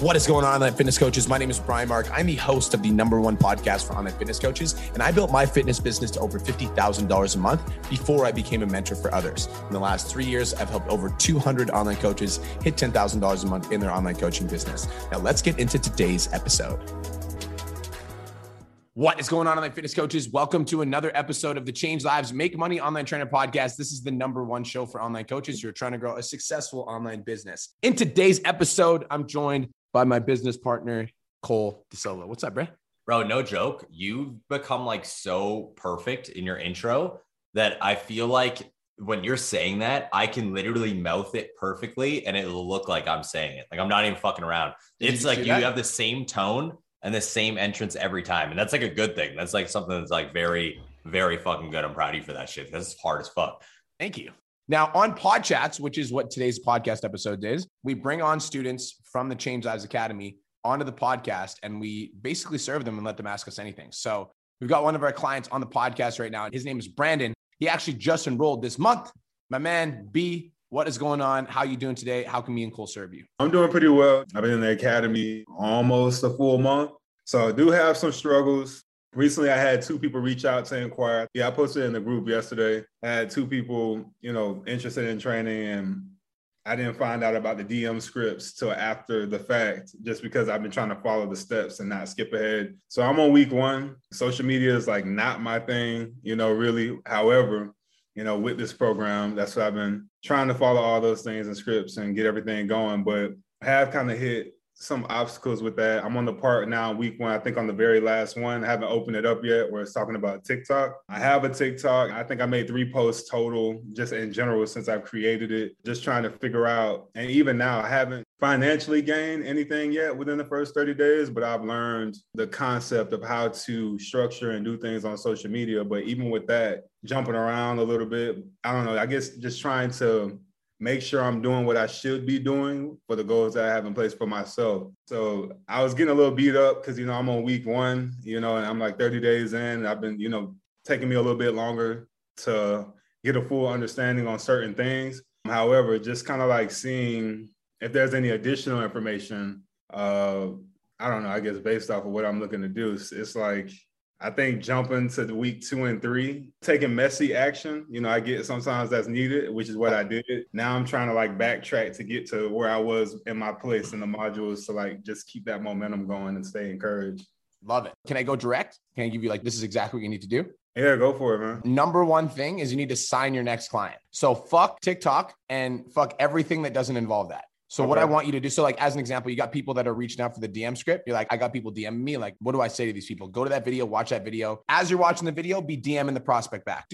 What is going on, online fitness coaches? My name is Brian Mark. I'm the host of the number one podcast for online fitness coaches, and I built my fitness business to over $50,000 a month before I became a mentor for others. In the last three years, I've helped over 200 online coaches hit $10,000 a month in their online coaching business. Now, let's get into today's episode. What is going on, online fitness coaches? Welcome to another episode of the Change Lives Make Money Online Trainer Podcast. This is the number one show for online coaches who are trying to grow a successful online business. In today's episode, I'm joined by my business partner, Cole DeSolo. What's up, bro? Bro, no joke. You've become like so perfect in your intro that I feel like when you're saying that, I can literally mouth it perfectly and it'll look like I'm saying it. Like I'm not even fucking around. Did it's you like you that? have the same tone and the same entrance every time. And that's like a good thing. That's like something that's like very, very fucking good. I'm proud of you for that shit. That's hard as fuck. Thank you. Now, on Pod Chats, which is what today's podcast episode is, we bring on students from the Change Lives Academy onto the podcast and we basically serve them and let them ask us anything. So we've got one of our clients on the podcast right now. His name is Brandon. He actually just enrolled this month. My man, B, what is going on? How you doing today? How can me and Cole serve you? I'm doing pretty well. I've been in the academy almost a full month. So I do have some struggles. Recently, I had two people reach out to inquire. Yeah, I posted in the group yesterday. I had two people, you know, interested in training, and I didn't find out about the DM scripts till after the fact, just because I've been trying to follow the steps and not skip ahead. So I'm on week one. Social media is like not my thing, you know, really. However, you know, with this program, that's what I've been trying to follow all those things and scripts and get everything going. But I have kind of hit some obstacles with that. I'm on the part now, week one, I think on the very last one. I haven't opened it up yet where it's talking about TikTok. I have a TikTok. I think I made three posts total just in general since I've created it, just trying to figure out. And even now, I haven't financially gained anything yet within the first 30 days, but I've learned the concept of how to structure and do things on social media. But even with that, jumping around a little bit, I don't know, I guess just trying to make sure I'm doing what I should be doing for the goals that I have in place for myself. So I was getting a little beat up because, you know, I'm on week one, you know, and I'm like 30 days in. I've been, you know, taking me a little bit longer to get a full understanding on certain things. However, just kind of like seeing if there's any additional information, uh, I don't know, I guess based off of what I'm looking to do, it's, it's like, I think jumping to the week two and three, taking messy action, you know, I get sometimes that's needed, which is what I did. Now I'm trying to like backtrack to get to where I was in my place in the modules to like just keep that momentum going and stay encouraged. Love it. Can I go direct? Can I give you like, this is exactly what you need to do? Yeah, go for it, man. Number one thing is you need to sign your next client. So fuck TikTok and fuck everything that doesn't involve that. So okay. what I want you to do, so like as an example, you got people that are reaching out for the DM script. You're like, I got people DM me. Like, what do I say to these people? Go to that video, watch that video. As you're watching the video, be DMing the prospect back.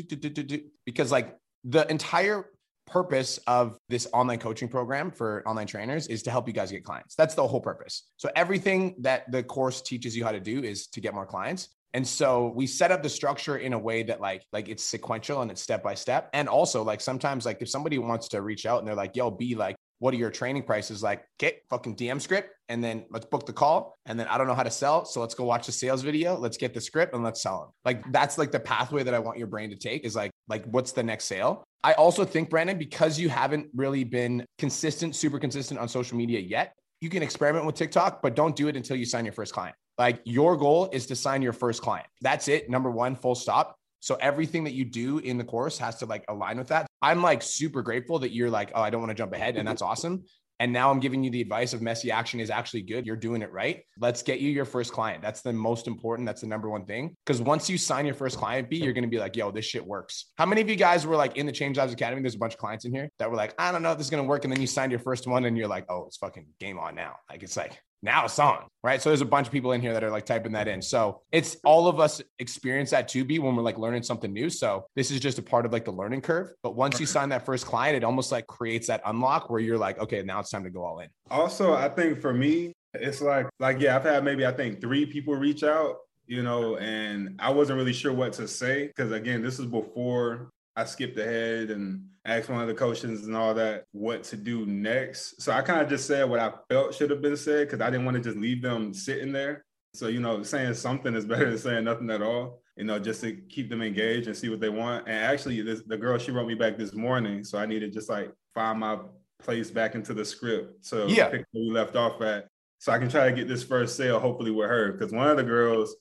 Because like the entire purpose of this online coaching program for online trainers is to help you guys get clients. That's the whole purpose. So everything that the course teaches you how to do is to get more clients. And so we set up the structure in a way that like like it's sequential and it's step by step. And also like sometimes like if somebody wants to reach out and they're like, yo, be like, what are your training prices? Like okay fucking dm script and then let's book the call. And then i don't know how to sell. So let's go watch the sales video. Let's get the script and let's sell them like that's like the pathway that i want your brain to take is like like what's the next sale? I also think brandon because you haven't really been consistent super consistent on social media yet you can experiment with tiktok but don't do it until you sign your first client. Like your goal is to sign your first client. That's it. Number one full stop so everything that you do in the course has to like align with that. I'm like super grateful that you're like, oh, I don't want to jump ahead. And that's awesome. And now I'm giving you the advice of messy action is actually good. You're doing it right. Let's get you your first client. That's the most important. That's the number one thing. Because once you sign your first client B, you're going to be like, yo, this shit works. How many of you guys were like in the Change Lives Academy? There's a bunch of clients in here that were like, I don't know if this is going to work. And then you signed your first one and you're like, oh, it's fucking game on now. Like it's like, now song, right? So there's a bunch of people in here that are like typing that in. So it's all of us experience that to be when we're like learning something new. So this is just a part of like the learning curve. But once you sign that first client, it almost like creates that unlock where you're like, okay, now it's time to go all in. Also, I think for me, it's like, like, yeah, I've had maybe I think three people reach out, you know, and I wasn't really sure what to say. Cause again, this is before I skipped ahead and asked one of the coaches and all that what to do next. So I kind of just said what I felt should have been said because I didn't want to just leave them sitting there. So, you know, saying something is better than saying nothing at all, you know, just to keep them engaged and see what they want. And actually, this, the girl, she wrote me back this morning. So I need to just like find my place back into the script to yeah. pick where we left off at. so I can try to get this first sale, hopefully with her. Because one of the girls,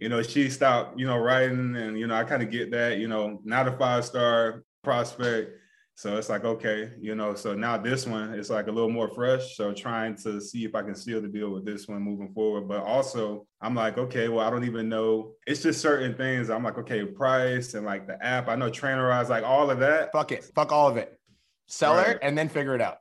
you know, she stopped, you know, writing, and you know, I kind of get that, you know, not a five star prospect. So it's like, okay, you know, so now this one is like a little more fresh. So trying to see if I can seal the deal with this one moving forward. But also, I'm like, okay, well, I don't even know. It's just certain things. I'm like, okay, price and like the app. I know Trainerize, like all of that. Fuck it. Fuck all of it. Sell Right. her and then figure it out.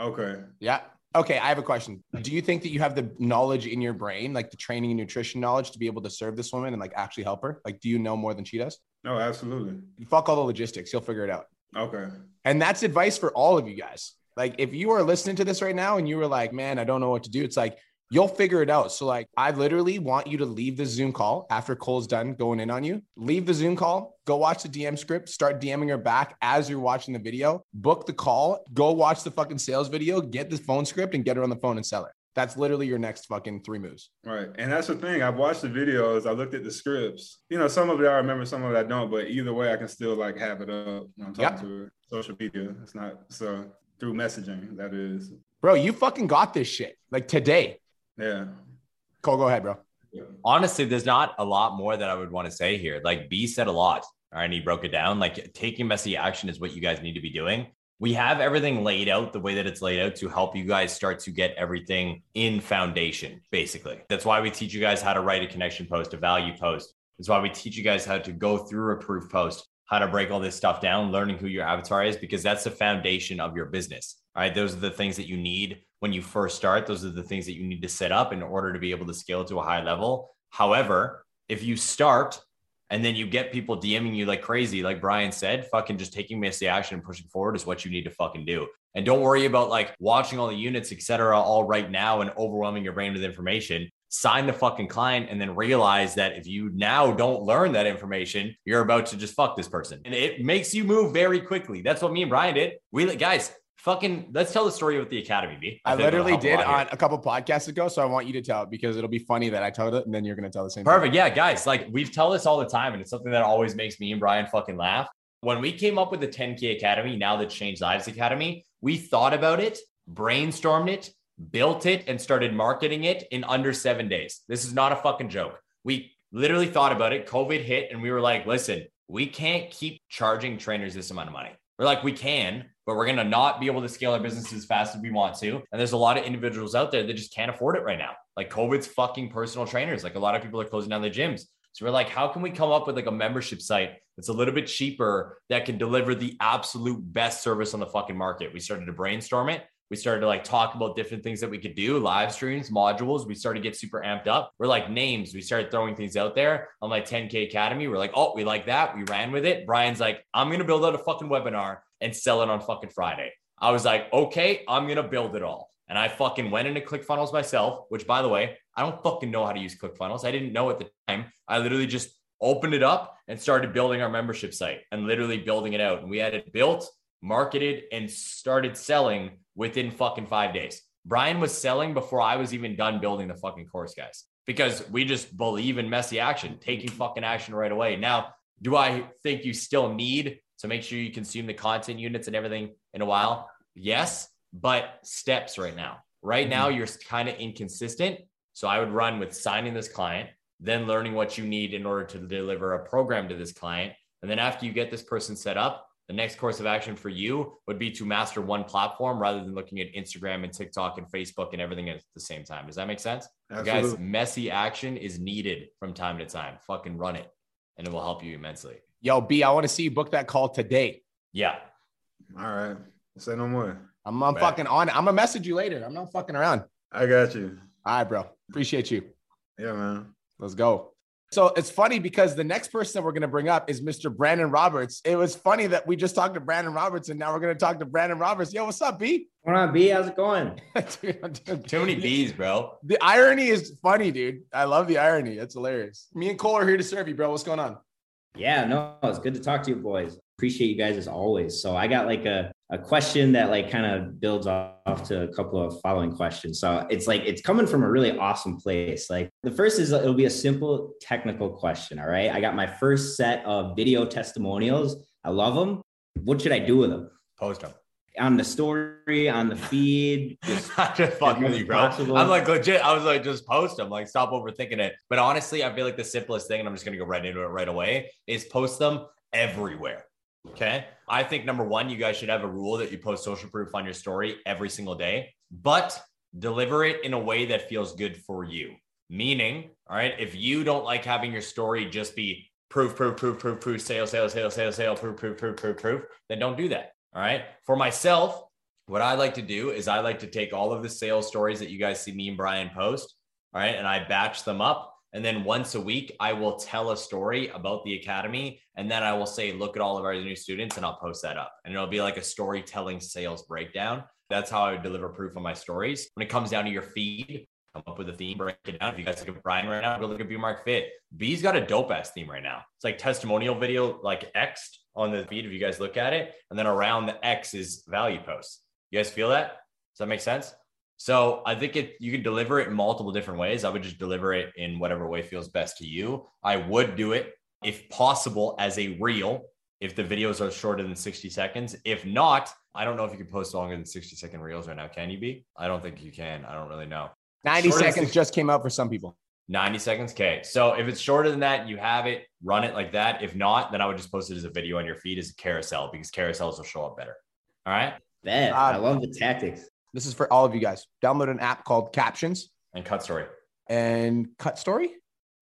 Okay. Yeah. Okay. I have a question. Do you think that you have the knowledge in your brain, like the training and nutrition knowledge to be able to serve this woman and like actually help her? Like, do you know more than she does? No, absolutely. Fuck all the logistics. You'll figure it out. Okay. And that's advice for all of you guys. Like, if you are listening to this right now and you were like, man, I don't know what to do, it's like, you'll figure it out. So, like, I literally want you to leave the Zoom call after Cole's done going in on you. Leave the Zoom call, go watch the DM script, start DMing her back as you're watching the video, book the call, go watch the fucking sales video, get the phone script and get her on the phone and sell it. That's literally your next fucking three moves. Right. And that's the thing. I've watched the videos, I looked at the scripts. You know, some of it I remember, some of it I don't, but either way, I can still like have it up when I'm talking Yep. to her. Social media. It's not so through messaging, that is. Bro, you fucking got this shit like today. Yeah. Cole, go ahead, bro. honestly, there's not a lot more that I would want to say here. Like B said a lot. All right. And he broke it down. Like taking messy action is what you guys need to be doing. We have everything laid out the way that it's laid out to help you guys start to get everything in foundation, basically. That's why we teach you guys how to write a connection post, a value post. That's why we teach you guys how to go through a proof post, how to break all this stuff down, learning who your avatar is, because that's the foundation of your business. All right. Those are the things that you need when you first start. Those are the things that you need to set up in order to be able to scale to a high level. However, if you start and then you get people DMing you like crazy, like Brian said, fucking just taking messy action and pushing forward is what you need to fucking do. And don't worry about like watching all the units, et cetera, all right now and overwhelming your brain with information. Sign the fucking client and then realize that if you now don't learn that information, you're about to just fuck this person. And it makes you move very quickly. That's what me and Brian did. We guys, fucking let's tell the story with the academy, B. I, think literally did on a couple podcasts ago. So I want you to tell it because it'll be funny that I told it and then you're going to tell the same thing. Perfect. Yeah, guys, like we've tell this all the time, and it's something that always makes me and Brian fucking laugh. When we came up with the 10K Academy, now the Change Lives Academy, we thought about it, brainstormed it, built it, and started marketing it in under seven days. This is not a fucking joke. We literally thought about it. COVID hit, and we were like, listen, we can't keep charging trainers this amount of money. We're like, we can, but we're going to not be able to scale our business as fast as we want to. And there's a lot of individuals out there that just can't afford it right now. Like COVID's fucking personal trainers. Like a lot of people are closing down their gyms. So we're like, how can we come up with like a membership site that's a little bit cheaper that can deliver the absolute best service on the fucking market? We started to brainstorm it. We started to like talk about different things that we could do, live streams, modules. We started to get super amped up. We're like names. We started throwing things out there on like 10K Academy. We're like, oh, we like that. We ran with it. Brian's like, I'm gonna build out a fucking webinar and sell it on fucking Friday. I was like, okay, I'm gonna build it all. And I fucking went into ClickFunnels myself, which by the way, I don't fucking know how to use ClickFunnels. I didn't know at the time. I literally just opened it up and started building our membership site and literally building it out. And we had it built, marketed, and started selling within fucking five days. Brian was selling before I was even done building the fucking course, guys, because we just believe in messy action, taking fucking action right away. Now, do I think you still need to make sure you consume the content units and everything in a while? Yes, but steps right now. Right now, mm-hmm. you're kind of inconsistent. So I would run with signing this client, then learning what you need in order to deliver a program to this client. And then after you get this person set up, the next course of action for you would be to master one platform rather than looking at Instagram and TikTok and Facebook and everything at the same time. Does that make sense? Guys, messy action is needed from time to time. Fucking run it and it will help you immensely. Yo, B, I want to see you book that call today. Yeah. All right. Say no more. I'm, I'm Right. fucking on it. I'm gonna message you later. I'm not fucking around. I got you. All right, bro. Appreciate you. Yeah, man. Let's go. So it's funny because the next person that we're going to bring up is Mr. Brandon Roberts. It was funny that we just talked to Brandon Roberts and now we're going to talk to Brandon Roberts. Yo, what's up, B? What on, B? How's it going? Dude, I'm Too many bees, bro. The irony is funny, dude. I love the irony. That's hilarious. Me and Cole are here to serve you, bro. What's going on? Yeah, no, it's good to talk to you boys. Appreciate you guys as always. So I got like a, a question that like kind of builds off to a couple of following questions. So it's like it's coming from a really awesome place. Like the first is it'll be a simple technical question. All right. I got my first set of video testimonials. I love them. What should I do with them? Post them. on the story, on the feed. Just, just fucking with you, bro. Possible. I'm like legit. I was like, just post them. Like, stop overthinking it. But honestly, I feel like the simplest thing, and I'm just gonna go right into it right away, is post them everywhere. Okay. I think number one, you guys should have a rule that you post social proof on your story every single day, but deliver it in a way that feels good for you. Meaning, all right, if you don't like having your story just be proof, proof, proof, proof, proof, sale, sale, sale, sale, sale, proof, proof, proof, proof, proof, then don't do that. All right. For myself, what I like to do is I like to take all of the sales stories that you guys see me and Brian post, all right, and I batch them up. And then once a week, I will tell a story about the academy. And then I will say, look at all of our new students, and I'll post that up. And it'll be like a storytelling sales breakdown. That's how I would deliver proof on my stories. When it comes down to your feed, come up with a theme, break it down. If you guys look at Brian right now, go look at B Mark Fit. B's got a dope ass theme right now. It's like testimonial video, like X on the feed if you guys look at it. And then around the X is value posts. You guys feel that? Does that make sense? So I think it you can deliver it in multiple different ways. I would just deliver it in whatever way feels best to you. I would do it if possible as a reel if the videos are shorter than 60 seconds. If not, I don't know if you can post longer than 60 second reels right now. Can you be? I don't think you can. I don't really know. 90 shorter seconds just came out for some people. 90 seconds. Okay. So if it's shorter than that, you have it, run it like that. If not, then I would just post it as a video on your feed as a carousel because carousels will show up better. All right. Bet. Uh, I love the tactics. This is for all of you guys. Download an app called Captions and Cut Story. And Cut Story?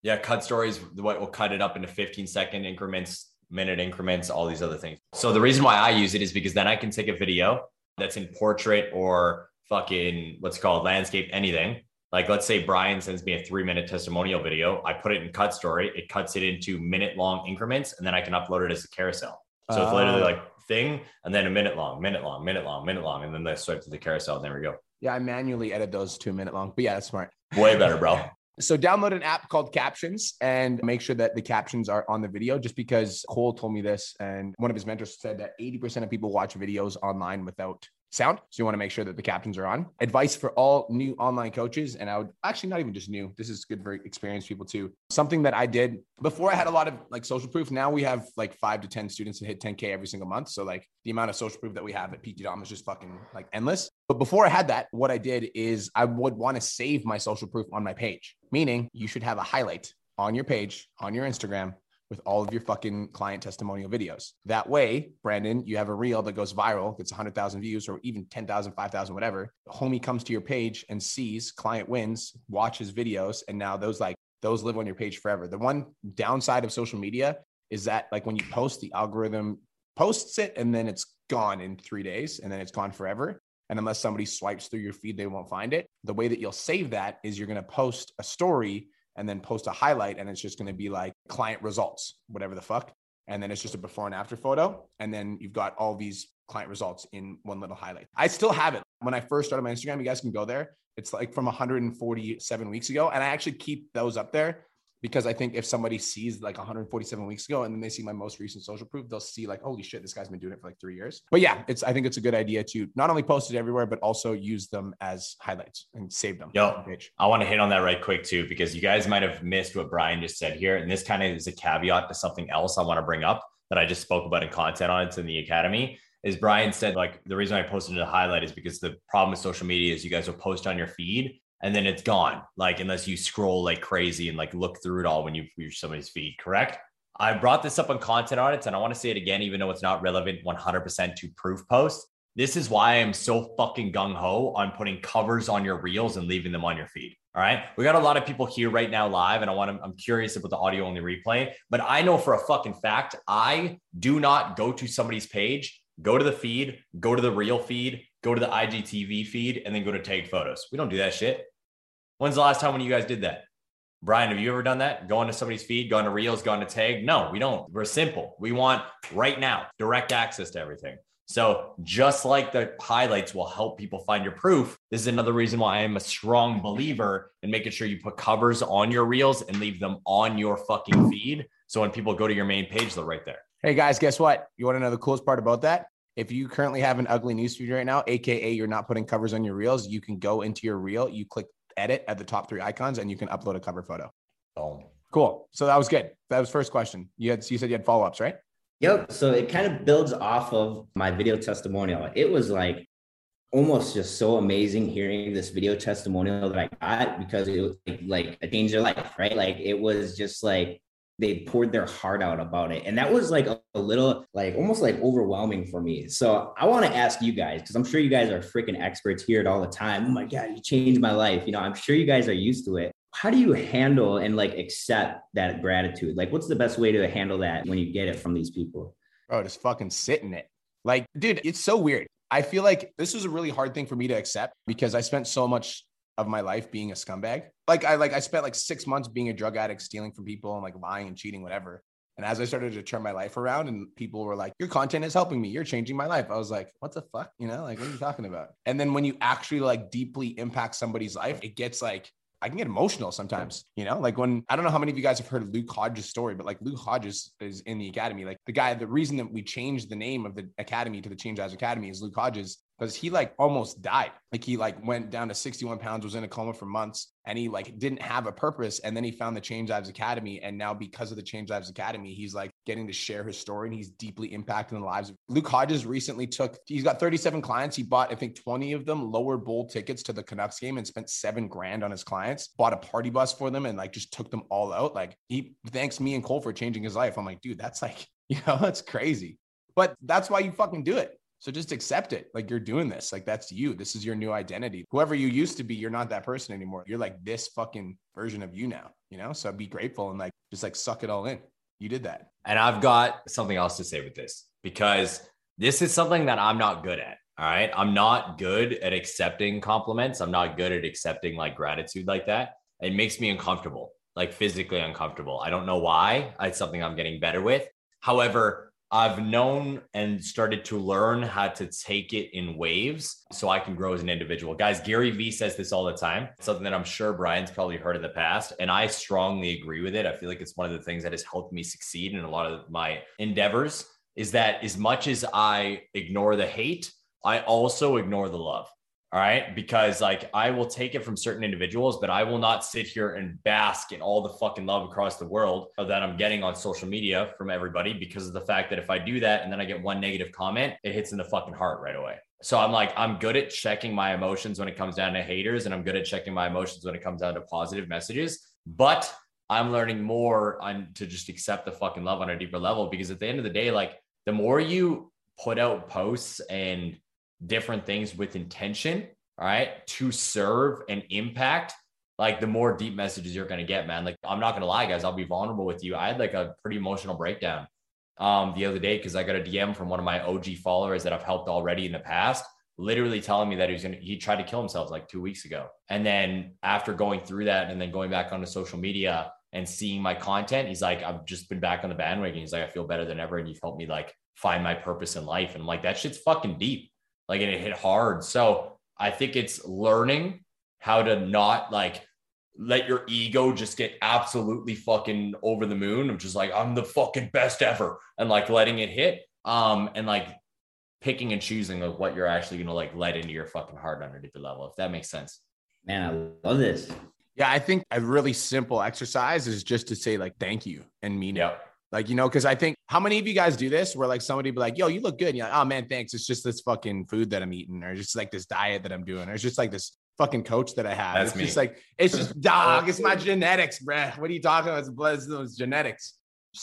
Yeah, Cut Stories, what will cut it up into 15 second increments, minute increments, all these other things. So the reason why I use it is because then I can take a video that's in portrait or fucking what's called landscape, anything like, let's say Brian sends me a three minute testimonial video. I put it in Cut Story. It cuts it into minute long increments, and then I can upload it as a carousel. So uh, it's literally like thing, and then a minute long, minute long, minute long, minute long, and then they swipe to the carousel. And there we go. Yeah, I manually edit those two minute long, but yeah, that's smart. Way better, bro. So download an app called Captions and make sure that the captions are on the video just because Cole told me this and one of his mentors said that 80% of people watch videos online without sound. So you want to make sure that the captions are on. Advice for all new online coaches. And I would actually not even just new. This is good for experienced people too. Something that I did before I had a lot of like social proof. Now we have like five to 10 students that hit 10K every single month. So like the amount of social proof that we have at PT Dom is just fucking like endless. But before I had that, what I did is I would want to save my social proof on my page, meaning you should have a highlight on your page, on your Instagram with all of your fucking client testimonial videos. That way, Brandon, you have a reel that goes viral, gets 100,000 views or even 10,000, 5,000, whatever. Homie comes to your page and sees client wins, watches videos, and now those like those live on your page forever. The one downside of social media is that like when you post, the algorithm posts it and then it's gone in three days and then it's gone forever. And unless somebody swipes through your feed, they won't find it. The way that you'll save that is you're going to post a story and then post a highlight and it's just going to be like client results, whatever the fuck. And then it's just a before and after photo. And then you've got all these client results in one little highlight. I still have it. When I first started my Instagram, you guys can go there. It's like from 147 weeks ago. And I actually keep those up there because I think if somebody sees like 147 weeks ago and then they see my most recent social proof, they'll see like, holy shit, this guy's been doing it for like three years. But yeah, it's I think it's a good idea to not only post it everywhere, but also use them as highlights and save them. Yo, I want to hit on that right quick too, because you guys might have missed what Brian just said here. And this kind of is a caveat to something else I want to bring up that I just spoke about in content on it's in the academy. Is Brian said like the reason I posted a highlight is because the problem with social media is you guys will post on your feed and then it's gone. Like unless you scroll like crazy and like look through it all when you reach somebody's feed, correct? I brought this up on content audits and I want to say it again, even though it's not relevant 100% to proof posts. This is why I'm so fucking gung ho on putting covers on your reels and leaving them on your feed. All right. We got a lot of people here right now live, and I want to, I'm curious about the audio only replay, but I know for a fucking fact, I do not go to somebody's page, go to the feed, go to the reel feed, go to the IGTV feed, and then go to tagged photos. We don't do that shit. When's the last time when you guys did that? Brian, have you ever done that? Go to somebody's feed, go to Reels, go to Tag? No, we don't. We're simple. We want right now direct access to everything. So, just like the highlights will help people find your proof, this is another reason why I am a strong believer in making sure you put covers on your reels and leave them on your fucking feed. So, when people go to your main page, they're right there. Hey guys, guess what? You want to know the coolest part about that? If you currently have an ugly newsfeed right now, AKA you're not putting covers on your reels, you can go into your reel, you click edit at the top three icons and you can upload a cover photo. Oh, cool. So that was good. That was first question. You had, you said you had follow ups, right? Yep. So it kind of builds off of my video testimonial. It was like almost just so amazing hearing this video testimonial that I got because it was like, like a changed their life, right? Like it was just like they poured their heart out about it. And that was like a, a little, like almost like overwhelming for me. So I want to ask you guys, because I'm sure you guys are freaking experts, hear it all the time. Oh my God, you changed my life. You know, I'm sure you guys are used to it. How do you handle and like accept that gratitude? Like, what's the best way to handle that when you get it from these people? Bro, just fucking sit in it. Like, dude, it's so weird. I feel like this was a really hard thing for me to accept because I spent so much of my life being a scumbag. Like I like I spent like six months being a drug addict, stealing from people and like lying and cheating, whatever. And as I started to turn my life around and people were like, your content is helping me, you're changing my life. I was like, what the fuck? You know, like, what are you talking about? And then when you actually like deeply impact somebody's life, it gets like I can get emotional sometimes, you know, like when I don't know how many of you guys have heard Luke Hodges' story, but like Luke Hodges is in the academy. Like the guy, the reason that we changed the name of the academy to the Change Lives Academy is Luke Hodges because he like almost died. Like he like went down to 61 pounds, was in a coma for months, and he like didn't have a purpose. And then he found the Change Lives Academy. And now because of the Change Lives Academy, he's like getting to share his story and he's deeply impacting the lives of Luke Hodges recently took, he's got 37 clients. He bought, I think 20 of them lower bowl tickets to the Canucks game and spent seven grand on his clients, bought a party bus for them and like just took them all out. Like he thanks me and Cole for changing his life. I'm like, dude, that's like, you know, that's crazy. But that's why you fucking do it so just accept it. Like you're doing this. Like that's you. This is your new identity. Whoever you used to be, you're not that person anymore. You're like this fucking version of you now, you know? So be grateful and like just like suck it all in. You did that. And I've got something else to say with this because this is something that I'm not good at. All right. I'm not good at accepting compliments. I'm not good at accepting like gratitude like that. It makes me uncomfortable, like physically uncomfortable. I don't know why. It's something I'm getting better with. However, I've known and started to learn how to take it in waves so I can grow as an individual. Guys, Gary Vee says this all the time. Something that I'm sure Brian's probably heard in the past. And I strongly agree with it. I feel like it's one of the things that has helped me succeed in a lot of my endeavors is that as much as I ignore the hate, I also ignore the love. All right. Because like I will take it from certain individuals, but I will not sit here and bask in all the fucking love across the world that I'm getting on social media from everybody because of the fact that if I do that and then I get one negative comment, it hits in the fucking heart right away. So I'm like, I'm good at checking my emotions when it comes down to haters, and I'm good at checking my emotions when it comes down to positive messages. But I'm learning more on to just accept the fucking love on a deeper level because at the end of the day, like the more you put out posts and different things with intention, all right, to serve and impact, like the more deep messages you're going to get, man. Like, I'm not going to lie, guys, I'll be vulnerable with you. I had like a pretty emotional breakdown um, the other day because I got a DM from one of my OG followers that I've helped already in the past, literally telling me that he was going to, he tried to kill himself like two weeks ago. And then after going through that and then going back onto social media and seeing my content, he's like, I've just been back on the bandwagon. He's like, I feel better than ever. And you've helped me like find my purpose in life. And I'm like, that shit's fucking deep like and it hit hard. So I think it's learning how to not like let your ego just get absolutely fucking over the moon of just like I'm the fucking best ever and like letting it hit um and like picking and choosing of what you're actually gonna like let into your fucking heart on a deeper level if that makes sense man I love this yeah I think a really simple exercise is just to say like thank you and mean yep. it like, you know, because I think how many of you guys do this where like somebody be like, yo, you look good. And you're like, oh man, thanks. It's just this fucking food that I'm eating, or just like this diet that I'm doing, or it's just like this fucking coach that I have. That's it's me. just like, it's just dog, it's my genetics, bruh. What are you talking about? It's blood, it's genetics.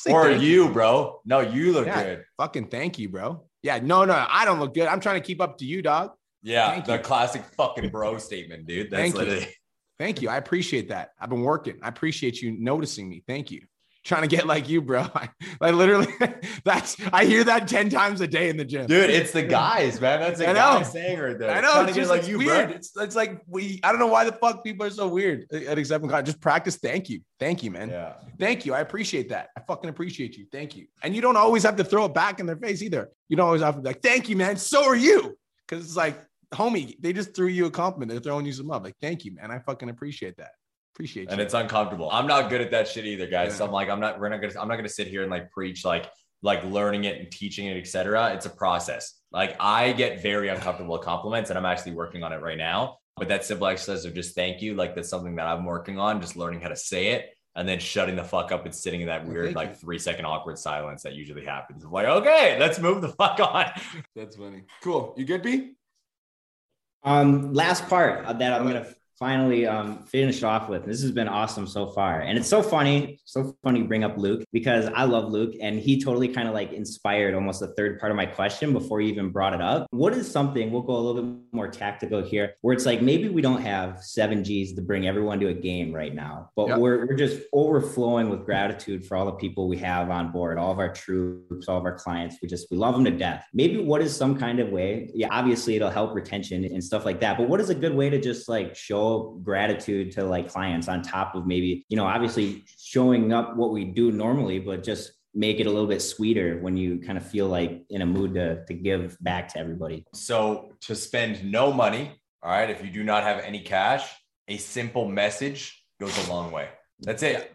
Or you, you, bro. No, you look yeah, good. Fucking thank you, bro. Yeah, no, no, I don't look good. I'm trying to keep up to you, dog. Yeah, thank the you. classic fucking bro statement, dude. That's thank literally. You. Thank you. I appreciate that. I've been working. I appreciate you noticing me. Thank you trying to get like you, bro. I, I literally, that's I hear that ten times a day in the gym, dude. It's the guys, man. That's a guy saying right there. I know. It's just like you, weird. It's it's like we. I don't know why the fuck people are so weird uh, at accepting God. Just practice. Thank you, thank you, man. Yeah. Thank you. I appreciate that. I fucking appreciate you. Thank you. And you don't always have to throw it back in their face either. You don't always have to be like, thank you, man. So are you, because it's like, homie, they just threw you a compliment. They're throwing you some love. Like, thank you, man. I fucking appreciate that. Appreciate and you. it's uncomfortable. I'm not good at that shit either, guys. Yeah. So I'm like, I'm not, we're not gonna, I'm not gonna sit here and like preach like, like learning it and teaching it, etc. It's a process. Like I get very uncomfortable with compliments and I'm actually working on it right now. But that simple exercise of just thank you, like that's something that I'm working on, just learning how to say it and then shutting the fuck up and sitting in that weird thank like you. three second awkward silence that usually happens. I'm like, okay, let's move the fuck on. That's funny. Cool. You good, B? Um, last part of that I'm gonna finally um finish off with. This has been awesome so far, and it's so funny, so funny. You bring up Luke because I love Luke, and he totally kind of like inspired almost the third part of my question before you even brought it up. What is something? We'll go a little bit more tactical here, where it's like maybe we don't have seven G's to bring everyone to a game right now, but Yep. we're we're just overflowing with gratitude for all the people we have on board, all of our troops, all of our clients. We just we love them to death. Maybe what is some kind of way? Yeah, obviously it'll help retention and stuff like that. But what is a good way to just like show gratitude to like clients on top of maybe you know obviously showing up what we do normally, but just make it a little bit sweeter when you kind of feel like in a mood to to give back to everybody. So to spend no money, all right, if you do not have any cash, a simple message goes a long way. That's it.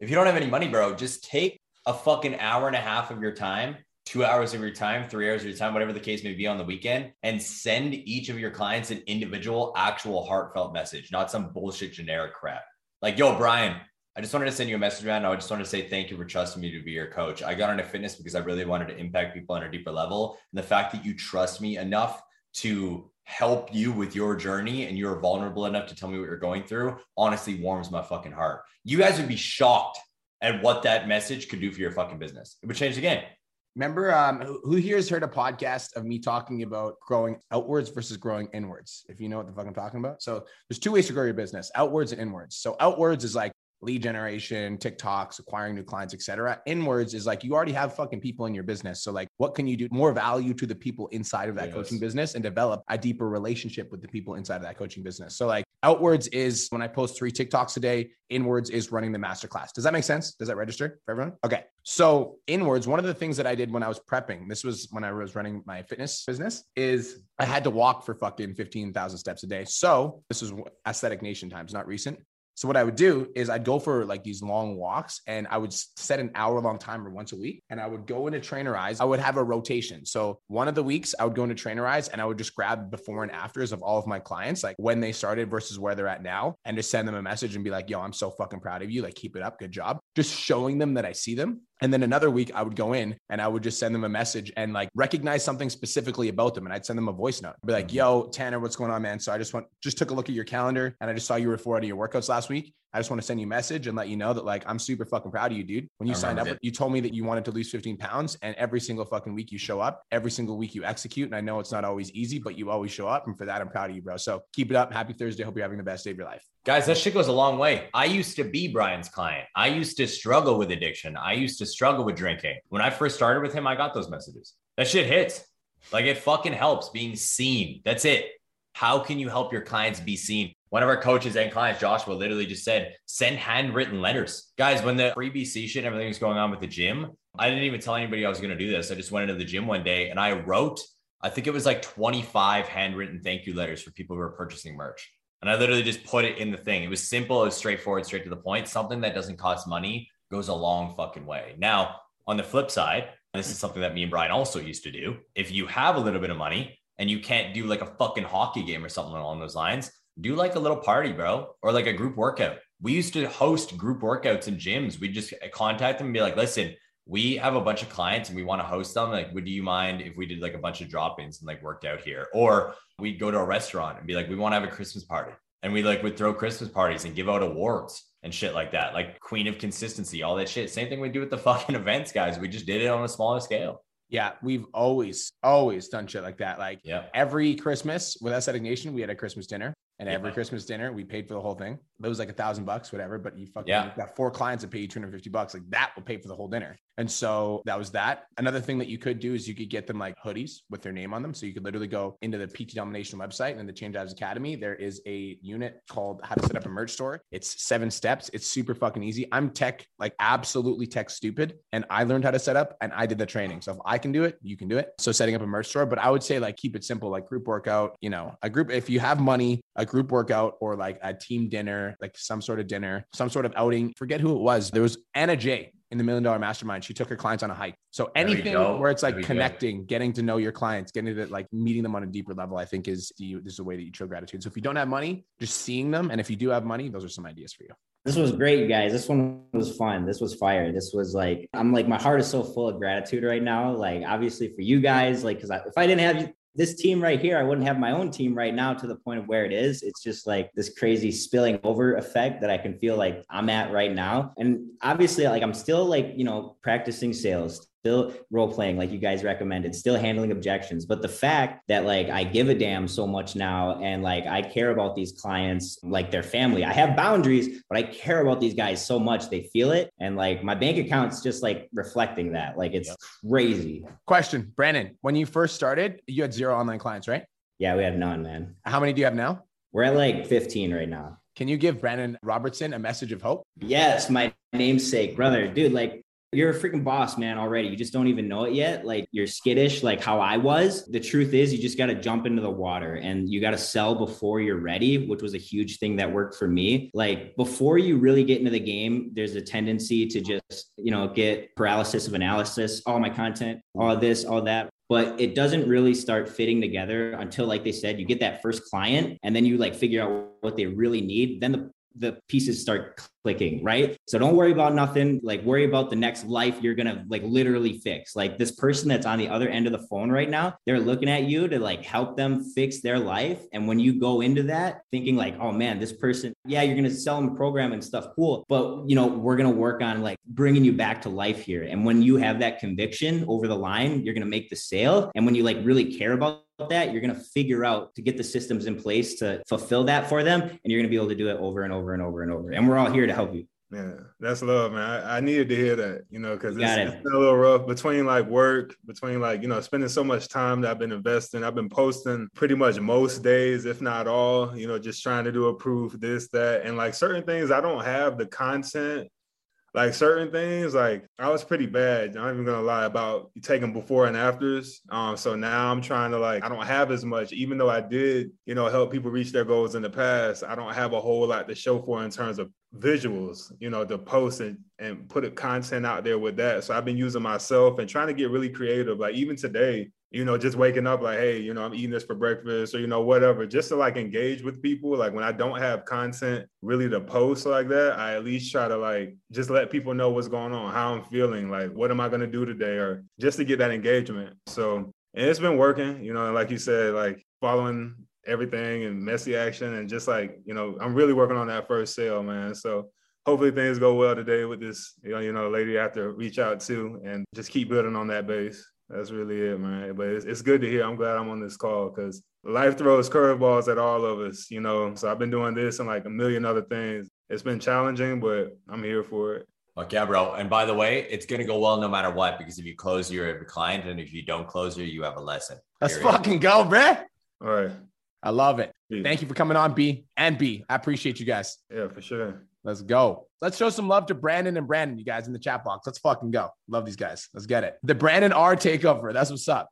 If you don't have any money, bro, just take a fucking hour and a half of your time, two hours of your time, three hours of your time, whatever the case may be on the weekend, and send each of your clients an individual, actual heartfelt message, not some bullshit generic crap. Like, yo, Brian, I just wanted to send you a message, man. I just wanted to say thank you for trusting me to be your coach. I got into fitness because I really wanted to impact people on a deeper level. And the fact that you trust me enough to help you with your journey and you're vulnerable enough to tell me what you're going through honestly warms my fucking heart. You guys would be shocked at what that message could do for your fucking business. It would change the game. Remember, um, who- who here has heard a podcast of me talking about growing outwards versus growing inwards? If you know what the fuck I'm talking about. So there's two ways to grow your business: outwards and inwards. So outwards is like lead generation, TikToks, acquiring new clients, etc. Inwards is like you already have fucking people in your business. So like, what can you do more value to the people inside of that Yes. coaching business and develop a deeper relationship with the people inside of that coaching business? So like, outwards is when I post three TikToks a day. Inwards is running the masterclass. Does that make sense? Does that register for everyone? Okay. So inwards, one of the things that I did when I was prepping, this was when I was running my fitness business, is I had to walk for fucking 15,000 steps a day. So this is aesthetic nation times, not recent. So what I would do is I'd go for like these long walks and I would set an hour long timer once a week and I would go into trainerize. I would have a rotation. So one of the weeks I would go into trainerize and I would just grab before and afters of all of my clients, like when they started versus where they're at now, and just send them a message and be like, yo, I'm so fucking proud of you. Like, keep it up. Good job. Just showing them that I see them. And then another week I would go in and I would just send them a message and like recognize something specifically about them. And I'd send them a voice note. I'd be like, mm-hmm. yo, Tanner, what's going on, man? So I just want just took a look at your calendar and I just saw you were four out of your workouts last week. I just want to send you a message and let you know that like I'm super fucking proud of you, dude. When you I signed up, remember you told me that you wanted to lose 15 pounds, and every single fucking week you show up, every single week you execute. And I know it's not always easy, but you always show up. And for that, I'm proud of you, bro. So keep it up. Happy Thursday. Hope you're having the best day of your life. Guys, that shit goes a long way. I used to be Brian's client. I used to struggle with addiction. I used to struggle with drinking. When I first started with him, I got those messages. That shit hits. Like it fucking helps being seen. That's it. How can you help your clients be seen? One of our coaches and clients, Joshua, literally just said, send handwritten letters. Guys, when the free BC shit and everything was going on with the gym, I didn't even tell anybody I was going to do this. I just went into the gym one day and I wrote, I think it was like 25 handwritten thank you letters for people who were purchasing merch. And I literally just put it in the thing. It was simple, it was straightforward, straight to the point. Something that doesn't cost money goes a long fucking way. Now, on the flip side, this is something that me and Brian also used to do. If you have a little bit of money and you can't do like a fucking hockey game or something along those lines, do like a little party, bro, or like a group workout. We used to host group workouts in gyms. We just contact them and be like, listen, we have a bunch of clients and we want to host them. Like, would you mind if we did like a bunch of drop-ins and like worked out here? Or we'd go to a restaurant and be like, we want to have a Christmas party. And we like would throw Christmas parties and give out awards and shit like that, like queen of consistency, all that shit. Same thing we do with the fucking events, guys. We just did it on a smaller scale. Yeah, we've always, always done shit like that. Like Yeah. every Christmas with Aesthetic Nation, we had a Christmas dinner. And every Christmas dinner, we paid for the whole thing. It was like a thousand bucks, whatever. But you fucking Yeah. got four clients that pay you 250 bucks. Like that will pay for the whole dinner. And so that was that. Another thing that you could do is you could get them like hoodies with their name on them. So you could literally go into the PT Domination website and the Change Lives Academy. There is a unit called How to Set Up a Merch Store. It's seven steps. It's super fucking easy. I'm tech, like absolutely tech stupid. And I learned how to set up and I did the training. So if I can do it, you can do it. So setting up a merch store, but I would say like keep it simple, like group workout, you know, a group, if you have money, a group workout or like a team dinner, like some sort of dinner, some sort of outing. Forget who it was. There was Anna J in the million dollar mastermind. She took her clients on a hike. So anything where it's like we go. connecting, getting to know your clients, getting to like meeting them on a deeper level, I think is the, this is a way that you show gratitude. So if you don't have money, just seeing them. And if you do have money, those are some ideas for you. This was great, guys. This one was fun. This was fire. This was like, I'm like, my heart is so full of gratitude right now. Like, obviously for you guys, like, because if I didn't have this team right here, I wouldn't have my own team right now to the point of where it is. It's just like this crazy spilling over effect that I can feel like I'm at right now. And obviously, like, I'm still like, you know, practicing sales, still role playing like you guys recommended, still handling objections. But the fact that like I give a damn so much now and like I care about these clients like their family. I have boundaries, but I care about these guys so much they feel it. And like my bank account's just like reflecting that. Like it's yep. crazy. Question, Brandon, when you first started, you had zero online clients, right? Yeah, we had none, man. How many do you have now? We're at like 15 right now. Can you give Brandon Robertson a message of hope? Yes, my namesake, brother. Dude, like you're a freaking boss, man, already. You just don't even know it yet. Like you're skittish, like how I was. The truth is, you just got to jump into the water and you got to sell before you're ready, which was a huge thing that worked for me. Like before you really get into the game, there's a tendency to just, you know, get paralysis of analysis, all my content, all this, all that but it doesn't really start fitting together until like they said you get that first client and then you like figure out what they really need then the the pieces start clicking, right? So don't worry about nothing. Like worry about the next life you're gonna like literally fix. Like this person that's on the other end of the phone right now, they're looking at you to like help them fix their life. And when you go into that thinking like, oh man, this person, yeah, you're gonna sell them a program and stuff, cool. But you know, we're gonna work on like bringing you back to life here. And when you have that conviction over the line, you're gonna make the sale. And when you like really care about that, you're going to figure out to get the systems in place to fulfill that for them. And you're going to be able to do it over and over and over and over. And we're all here to help you. Yeah, that's love, man. I, I needed to hear that, you know, because it's, it. it's a little rough between like work, between like, you know, spending so much time that I've been investing. I've been posting pretty much most days, if not all, you know, just trying to do a proof, this, that. And like certain things, I don't have the content like certain things, like I was pretty bad. I'm not even gonna lie about taking before and afters. Um, so now I'm trying to like I don't have as much, even though I did, you know, help people reach their goals in the past. I don't have a whole lot to show for in terms of visuals, you know, to post and, and put a content out there with that. So I've been using myself and trying to get really creative. Like even today, you know, just waking up like, hey, you know, I'm eating this for breakfast or, you know, whatever, just to like engage with people. Like when I don't have content really to post like that, I at least try to like just let people know what's going on, how I'm feeling, like what am I going to do today, or just to get that engagement. So, and it's been working, you know, like you said, like following everything and messy action and just like, you know, I'm really working on that first sale, man. So, hopefully things go well today with this, you know, you know, lady I have to reach out to and just keep building on that base. That's really it, man. But it's, it's good to hear. I'm glad I'm on this call because life throws curveballs at all of us, you know. So I've been doing this and like a million other things. It's been challenging, but I'm here for it. Fuck yeah, bro. And by the way, it's gonna go well no matter what because if you close, you're a client, and if you don't close her, you have a lesson. Let's period. fucking go, bro. All right. I love it. Yeah. Thank you for coming on, B and B. I appreciate you guys. Yeah, for sure. Let's go. Let's show some love to Brandon and Brandon, you guys in the chat box. Let's fucking go. Love these guys. Let's get it. The Brandon R takeover. That's what's up.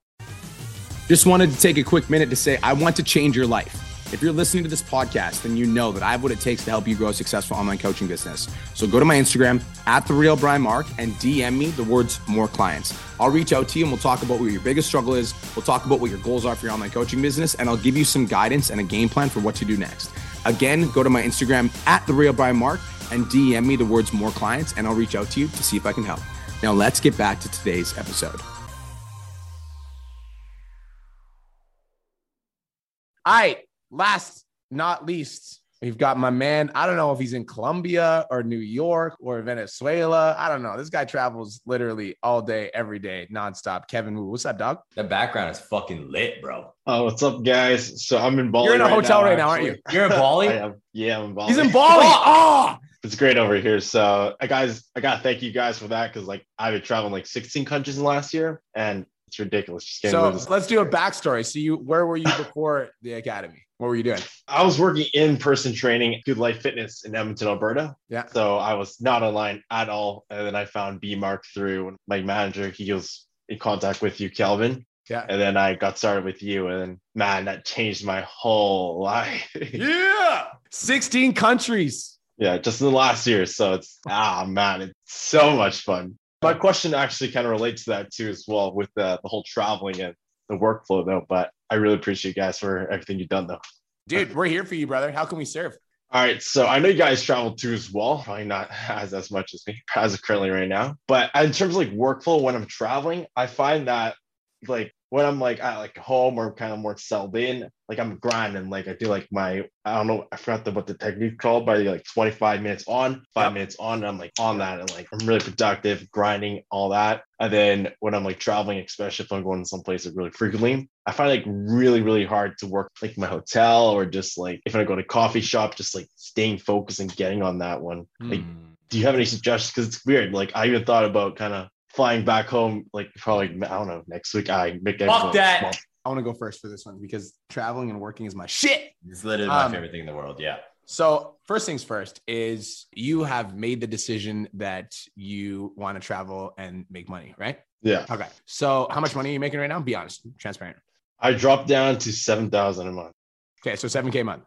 Just wanted to take a quick minute to say, I want to change your life. If you're listening to this podcast, then you know that I have what it takes to help you grow a successful online coaching business. So go to my Instagram at the real Brian Mark and DM me the words more clients. I'll reach out to you and we'll talk about what your biggest struggle is. We'll talk about what your goals are for your online coaching business, and I'll give you some guidance and a game plan for what to do next. Again, go to my Instagram at the real Brian Mark and DM me the words more clients, and I'll reach out to you to see if I can help. Now let's get back to today's episode. All right, last not least, we've got my man. I don't know if he's in Colombia or New York or Venezuela. I don't know. This guy travels literally all day, every day, nonstop. Kevin Wu, what's up, dog? The background is fucking lit, bro. Oh, what's up, guys? So I'm in Bali. You're in a right hotel now, right now, aren't you? You're in Bali? I am. Yeah, I'm in Bali. He's in Bali. Oh, it's great over here. So, I guys, I gotta thank you guys for that because like I've been traveling like 16 countries in the last year, and it's ridiculous. Just so let's do a backstory. So you, where were you before the academy? What were you doing? I was working in person training Good Life Fitness in Edmonton, Alberta. Yeah. So I was not online at all, and then I found B Mark through my manager. He was in contact with you, Kelvin. Yeah. And then I got started with you, and man, that changed my whole life. yeah. 16 countries. Yeah, just in the last year. So it's ah man, it's so much fun. My question actually kind of relates to that too, as well, with the, the whole traveling and the workflow though. But I really appreciate you guys for everything you've done though. Dude, we're here for you, brother. How can we serve? All right, so I know you guys travel too as well. Probably not as as much as me as currently right now. But in terms of like workflow when I'm traveling, I find that like when I'm like at like home or kind of more settled in, like I'm grinding. Like I do like my I don't know I forgot the, what the technique called, but like 25 minutes on, five yep. minutes on, and I'm like on that and like I'm really productive, grinding all that. And then when I'm like traveling, especially if I'm going to some place like really frequently, I find like really really hard to work like my hotel or just like if I go to coffee shop, just like staying focused and getting on that one. Mm. Like, do you have any suggestions? Because it's weird. Like I even thought about kind of flying back home, like probably I don't know next week. I make Fuck that. Small. I want to go first for this one because traveling and working is my shit. It's literally my um, favorite thing in the world. Yeah. So first things first is you have made the decision that you want to travel and make money, right? Yeah. Okay. So how much money are you making right now? Be honest, transparent. I dropped down to seven thousand a month. Okay, so seven k a month.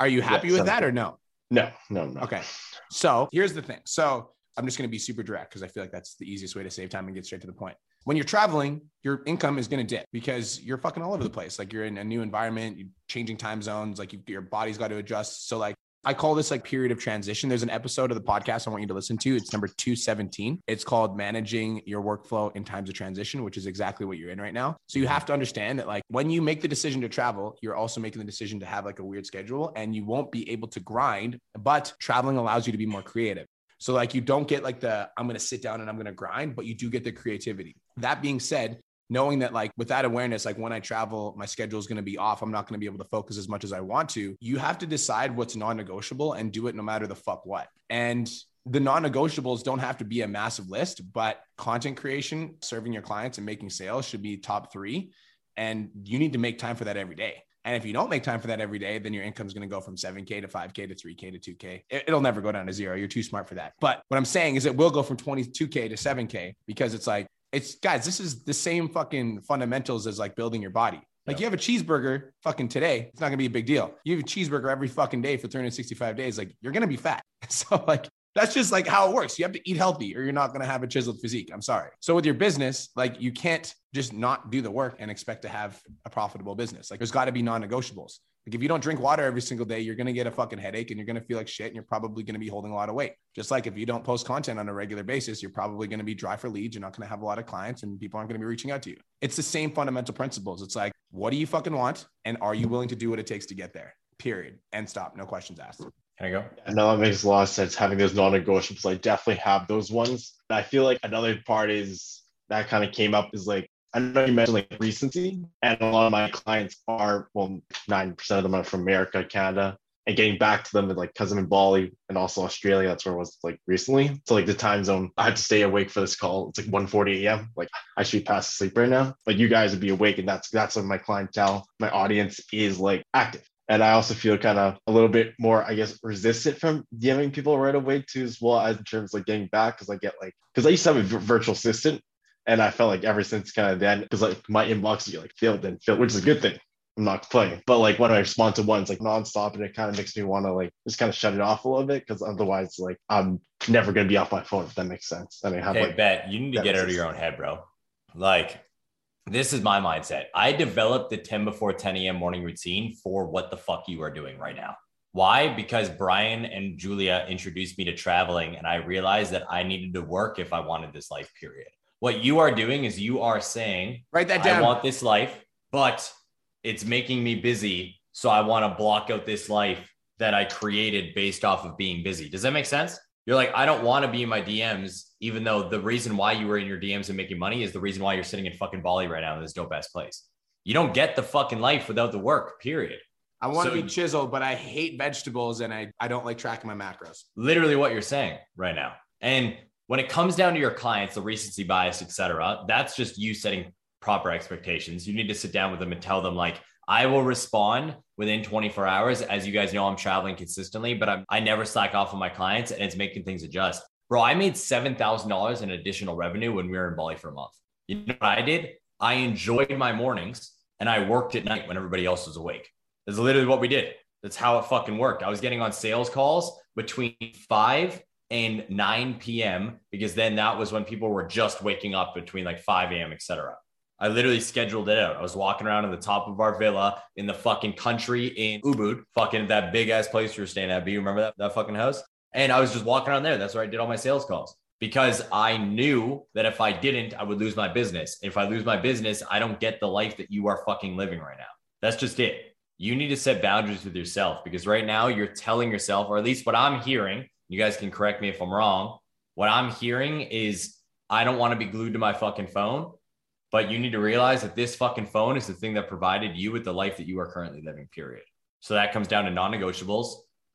Are you happy yeah, with that or no? No, no, no. Okay. So here's the thing. So I'm just going to be super direct because I feel like that's the easiest way to save time and get straight to the point. When you're traveling, your income is going to dip because you're fucking all over the place. Like you're in a new environment, you're changing time zones, like you, your body's got to adjust. So like I call this like period of transition. There's an episode of the podcast I want you to listen to. It's number 217. It's called Managing Your Workflow in Times of Transition, which is exactly what you're in right now. So you have to understand that like when you make the decision to travel, you're also making the decision to have like a weird schedule and you won't be able to grind, but traveling allows you to be more creative. So like you don't get like the I'm going to sit down and I'm going to grind, but you do get the creativity. That being said, knowing that like with that awareness like when i travel my schedule is going to be off i'm not going to be able to focus as much as i want to you have to decide what's non-negotiable and do it no matter the fuck what and the non-negotiables don't have to be a massive list but content creation serving your clients and making sales should be top three and you need to make time for that every day and if you don't make time for that every day, then your income is going to go from 7K to 5K to 3K to 2K. It, will never go down to zero. You're too smart for that. But what I'm saying is it will go from 22K to 7K because it's like, it's guys, this is the same fucking fundamentals as like building your body. Like you have a cheeseburger fucking today, it's not gonna be a big deal. You have a cheeseburger every fucking day for 365 days, like you're gonna be fat. So like that's just like how it works. You have to eat healthy or you're not going to have a chiseled physique. I'm sorry. So with your business, like you can't just not do the work and expect to have a profitable business. Like there's got to be non-negotiables. Like if you don't drink water every single day, you're going to get a fucking headache and you're going to feel like shit and you're probably going to be holding a lot of weight. Just like if you don't post content on a regular basis, you're probably going to be dry for leads. You're not going to have a lot of clients and people aren't going to be reaching out to you. It's the same fundamental principles. It's like, what do you fucking want? And are you willing to do what it takes to get there? Period. And stop. No questions asked. Can I go? No, that makes a lot of sense. Having those non-negotiables, I definitely have those ones. I feel like another part is that kind of came up is like I know you mentioned like recency, and a lot of my clients are well, nine percent of them are from America, Canada, and getting back to them like because I'm in Bali and also Australia. That's where I was like recently. So like the time zone, I had to stay awake for this call. It's like 1:40 a.m. Like I should be past asleep right now. But you guys would be awake, and that's that's what my clientele, my audience is like active. And I also feel kind of a little bit more, I guess, resistant from DMing people right away too, as well as in terms of like getting back. Cause I get like, cause I used to have a virtual assistant and I felt like ever since kind of then, cause like my inbox get like filled and filled, which is a good thing. I'm not playing, but like when I respond to one, it's like nonstop and it kind of makes me want to like just kind of shut it off a little bit. Cause otherwise like I'm never going to be off my phone, if that makes sense. I mean, have hey, like, bet you need to get out of your own head, bro. Like this is my mindset. I developed the 10 before 10 a.m. morning routine for what the fuck you are doing right now. Why? Because Brian and Julia introduced me to traveling, and I realized that I needed to work if I wanted this life, period. What you are doing is you are saying, write that down. I want this life, but it's making me busy. So I want to block out this life that I created based off of being busy. Does that make sense? You're like, I don't want to be in my DMs, even though the reason why you were in your DMs and making money is the reason why you're sitting in fucking Bali right now in this dope ass place. You don't get the fucking life without the work, period. I want so, to be chiseled, but I hate vegetables and I, I don't like tracking my macros. Literally what you're saying right now. And when it comes down to your clients, the recency bias, etc., that's just you setting proper expectations. You need to sit down with them and tell them, like, I will respond within 24 hours. As you guys know, I'm traveling consistently, but I'm, I never slack off on my clients and it's making things adjust. Bro, I made $7,000 in additional revenue when we were in Bali for a month. You know what I did? I enjoyed my mornings and I worked at night when everybody else was awake. That's literally what we did. That's how it fucking worked. I was getting on sales calls between 5 and 9 p.m. because then that was when people were just waking up between like 5 a.m., etc. I literally scheduled it out. I was walking around in the top of our villa in the fucking country in Ubud, fucking that big ass place you were staying at. Do you remember that, that fucking house? And I was just walking around there. That's where I did all my sales calls because I knew that if I didn't, I would lose my business. If I lose my business, I don't get the life that you are fucking living right now. That's just it. You need to set boundaries with yourself because right now you're telling yourself, or at least what I'm hearing, you guys can correct me if I'm wrong. What I'm hearing is I don't want to be glued to my fucking phone. But you need to realize that this fucking phone is the thing that provided you with the life that you are currently living, period. So that comes down to non negotiables,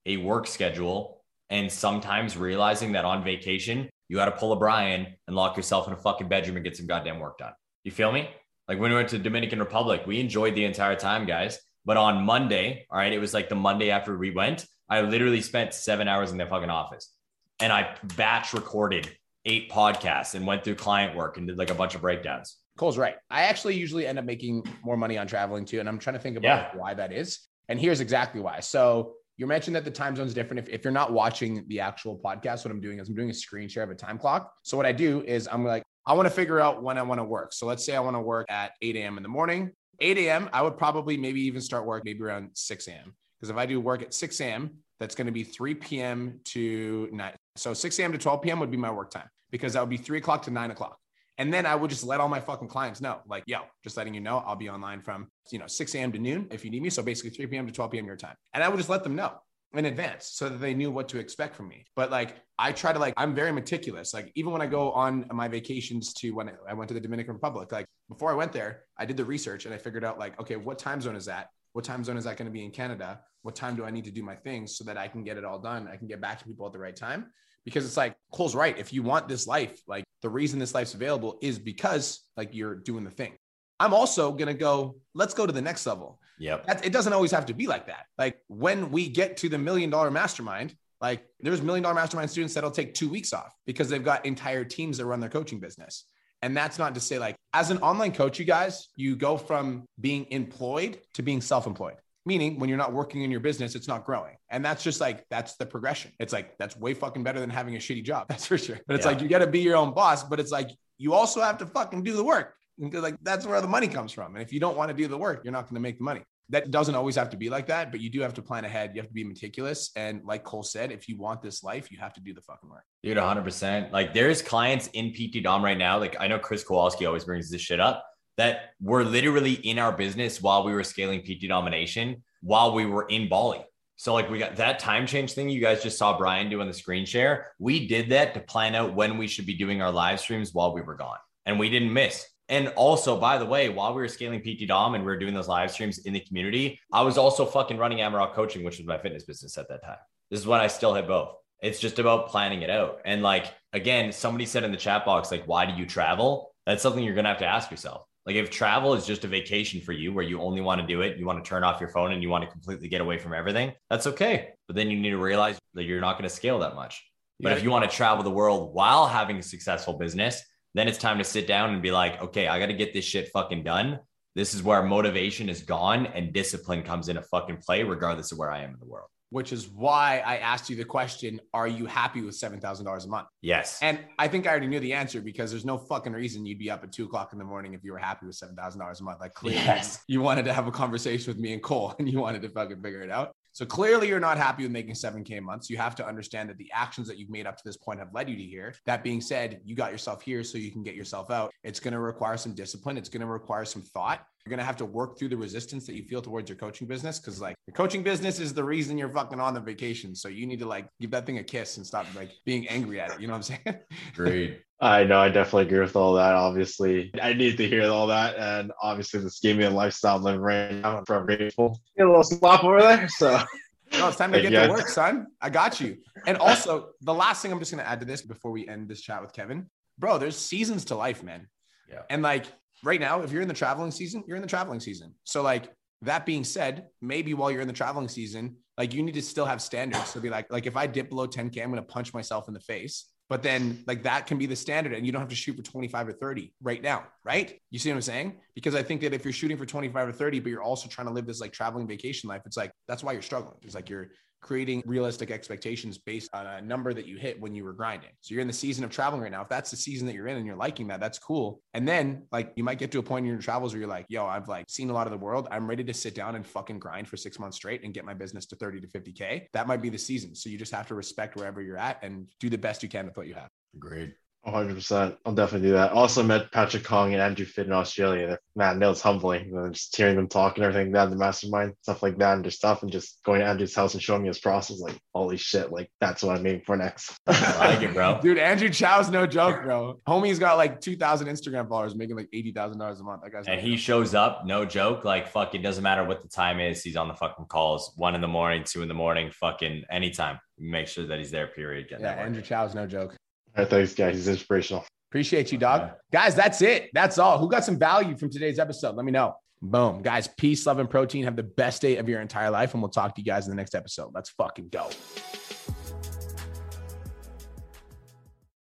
a work schedule, and sometimes realizing that on vacation, you got to pull a Brian and lock yourself in a fucking bedroom and get some goddamn work done. You feel me? Like when we went to Dominican Republic, we enjoyed the entire time, guys. But on Monday, all right, it was like the Monday after we went, I literally spent seven hours in the fucking office and I batch recorded eight podcasts and went through client work and did like a bunch of breakdowns. Cole's right. I actually usually end up making more money on traveling too. And I'm trying to think about Yeah. why that is. And here's exactly why. So you mentioned that the time zone's different. If, if you're not watching the actual podcast, what I'm doing is I'm doing a screen share of a time clock. So what I do is I'm like, I want to figure out when I want to work. So let's say I want to work at 8 a.m. in the morning. 8 a.m. I would probably maybe even start work maybe around 6 a.m. Because if I do work at 6 a.m., that's going to be 3 p.m. to 9. So 6 a.m. to 12 p.m. would be my work time because that would be 3 o'clock to 9 o'clock. And then I would just let all my fucking clients know, like, yo, just letting you know, I'll be online from, you know, 6 a.m. to noon if you need me. So basically 3 p.m. to 12 p.m. your time. And I would just let them know in advance so that they knew what to expect from me. But like, I try to like, I'm very meticulous. Like, even when I go on my vacations to when I went to the Dominican Republic, like before I went there, I did the research and I figured out like, okay, what time zone is that? What time zone is that going to be in Canada? What time do I need to do my things so that I can get it all done? I can get back to people at the right time because it's like Cole's right. If you want this life, like the reason this life's available is because like you're doing the thing. I'm also gonna go. Let's go to the next level. Yep. That, it doesn't always have to be like that. Like when we get to the million dollar mastermind, like there's million dollar mastermind students that'll take two weeks off because they've got entire teams that run their coaching business. And that's not to say like as an online coach, you guys, you go from being employed to being self-employed meaning when you're not working in your business it's not growing. And that's just like that's the progression. It's like that's way fucking better than having a shitty job that's for sure. But it's Yeah. like you got to be your own boss but it's like you also have to fucking do the work. Because like that's where the money comes from. And if you don't want to do the work you're not going to make the money. That doesn't always have to be like that but you do have to plan ahead. You have to be meticulous. And like cole said if you want this life you have to do the fucking work. Dude, 100%. Like there's clients in PT Dom right now. Like I know Chris Kowalski always brings this shit up that were literally in our business while we were scaling PT Domination while we were in Bali. So like we got that time change thing you guys just saw Brian do on the screen share. We did that to plan out when we should be doing our live streams while we were gone. And we didn't miss. And also, by the way, while we were scaling PT Dom and we were doing those live streams in the community, I was also fucking running Amarok coaching, which was my fitness business at that time. This is when I still had both. It's just about planning it out. And like, again, somebody said in the chat box, like, why do you travel? That's something you're going to have to ask yourself. Like, if travel is just a vacation for you where you only want to do it, you want to turn off your phone and you want to completely get away from everything, that's okay. But then you need to realize that you're not going to scale that much. But Yeah. if you want to travel the world while having a successful business, then it's time to sit down and be like, okay, I got to get this shit fucking done. This is where motivation is gone and discipline comes into fucking play, regardless of where I am in the world. Which is why i asked you the question are you happy with $7000 a month Yes. And I think I already knew the answer because there's no fucking reason you'd be up at two o'clock in the morning if you were happy with seven thousand dollars a month. Like clearly Yes. you wanted to have a conversation with me and Cole and you wanted to fucking figure it out. So clearly you're not happy with making 7K a month. So you have to understand that the actions that you've made up to this point have led you to here. That being said, you got yourself here so you can get yourself out. It's going to require some discipline. It's going to require some thought. You're going to have to work through the resistance that you feel towards your coaching business. Cause like the coaching business is the reason you're fucking on the vacation. So you need to like give that thing a kiss and stop like being angry at it. You know what I'm saying? Agreed. I know, I definitely agree with all that. Obviously, I need to hear all that, and obviously, this gave me a lifestyle I'm living right now. I'm forever grateful. Get a little slop over there, so No, it's time to get Yeah. to work, son. I got you. And also, the last thing I'm just going to add to this before we end this chat with Kevin, bro, there's seasons to life, man. Yeah. And like right now, if you're in the traveling season, you're in the traveling season. So, like, that being said, maybe while you're in the traveling season, like you need to still have standards. So be like, like if I dip below 10K, I'm going to punch myself in the face. But then like that can be the standard and you don't have to shoot for 25 or 30 right now. Right. You see what I'm saying? Because I think that if you're shooting for 25 or 30, but you're also trying to live this like traveling vacation life, it's like, that's why you're struggling. It's like you're, creating realistic expectations based on a number that you hit when you were grinding. So you're in the season of traveling right now. If that's the season that you're in and you're liking that, that's cool. And then like you might get to a point in your travels where you're like, yo, I've like seen a lot of the world. I'm ready to sit down and fucking grind for six months straight and get my business to 30 to 50K. That might be the season. So you just have to respect wherever you're at and do the best you can with what you have. Agreed. 100%. I'll definitely do that. Also met Patrick Kong and Andrew Fit in Australia. Man, that was humbling. You know, just hearing them talk and everything, that the mastermind, stuff like that, and their stuff, and just going to Andrew's house and showing me his process. Like, holy shit, like that's what I'm aiming for next. I like it, bro. Dude, Andrew Chow's no joke, bro. Homie's got like 2,000 Instagram followers making like $80,000 a month. That guy's And not- he shows up, no joke. Like, fucking doesn't matter what the time is. He's on the fucking calls, one in the morning, two in the morning, fucking anytime. Make sure that he's there, period. Getting yeah, that work. Andrew Chow's no joke. All right, thanks, guys. He's inspirational. Appreciate you, dog. Guys, that's it. That's all. Who got some value from today's episode? Let me know. Boom. Guys, peace, love, and protein. Have the best day of your entire life. And we'll talk to you guys in the next episode. Let's fucking go.